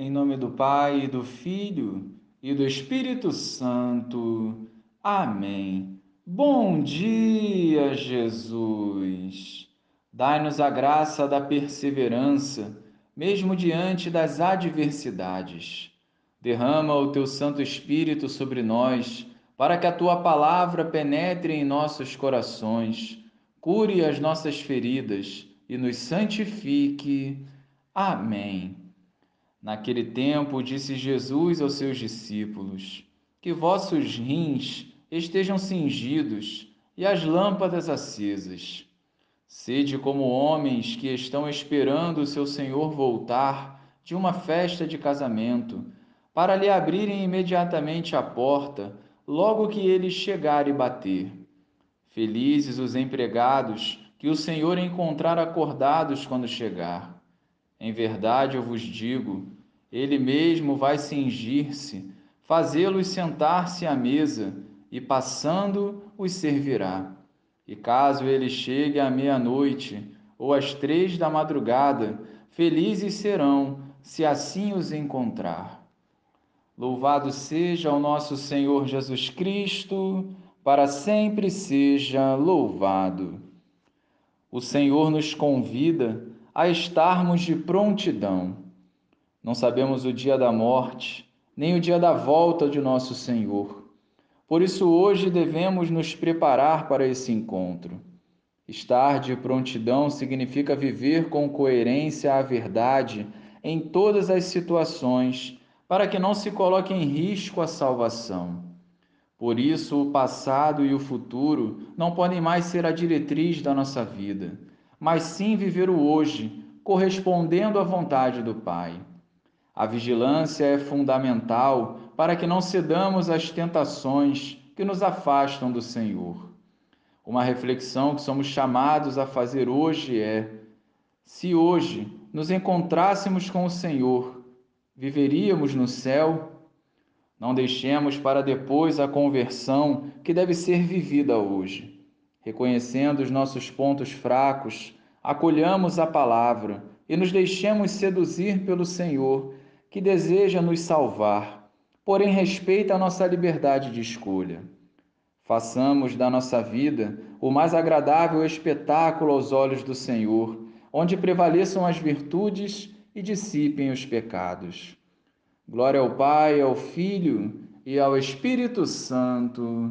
Em nome do Pai, e do Filho e do Espírito Santo. Amém. Bom dia, Jesus. Dai-nos a graça da perseverança, mesmo diante das adversidades. Derrama o teu Santo Espírito sobre nós, para que a tua palavra penetre em nossos corações, cure as nossas feridas e nos santifique. Amém. Naquele tempo, disse Jesus aos seus discípulos: Que vossos rins estejam cingidos e as lâmpadas acesas. Sede como homens que estão esperando o seu Senhor voltar de uma festa de casamento, para lhe abrirem imediatamente a porta, logo que ele chegar e bater. Felizes os empregados que o Senhor encontrar acordados quando chegar. Em verdade eu vos digo, ele mesmo vai cingir-se, fazê-los sentar-se à mesa, e passando os servirá. E caso ele chegue à meia-noite ou às três da madrugada, felizes serão, se assim os encontrar. Louvado seja o nosso Senhor Jesus Cristo, para sempre seja louvado. O Senhor nos convida a estarmos de prontidão. Não sabemos o dia da morte, nem o dia da volta de nosso Senhor. Por isso, hoje devemos nos preparar para esse encontro. Estar de prontidão significa viver com coerência a verdade em todas as situações, para que não se coloque em risco a salvação. Por isso, o passado e o futuro não podem mais ser a diretriz da nossa vida mas sim viver o hoje, correspondendo à vontade do Pai. A vigilância é fundamental para que não cedamos às tentações que nos afastam do Senhor. Uma reflexão que somos chamados a fazer hoje é: se hoje nos encontrássemos com o Senhor, viveríamos no céu? Não deixemos para depois a conversão que deve ser vivida hoje. Reconhecendo os nossos pontos fracos, acolhamos a palavra e nos deixemos seduzir pelo Senhor, que deseja nos salvar, porém respeita a nossa liberdade de escolha. Façamos da nossa vida o mais agradável espetáculo aos olhos do Senhor, onde prevaleçam as virtudes e dissipem os pecados. Glória ao Pai, ao Filho e ao Espírito Santo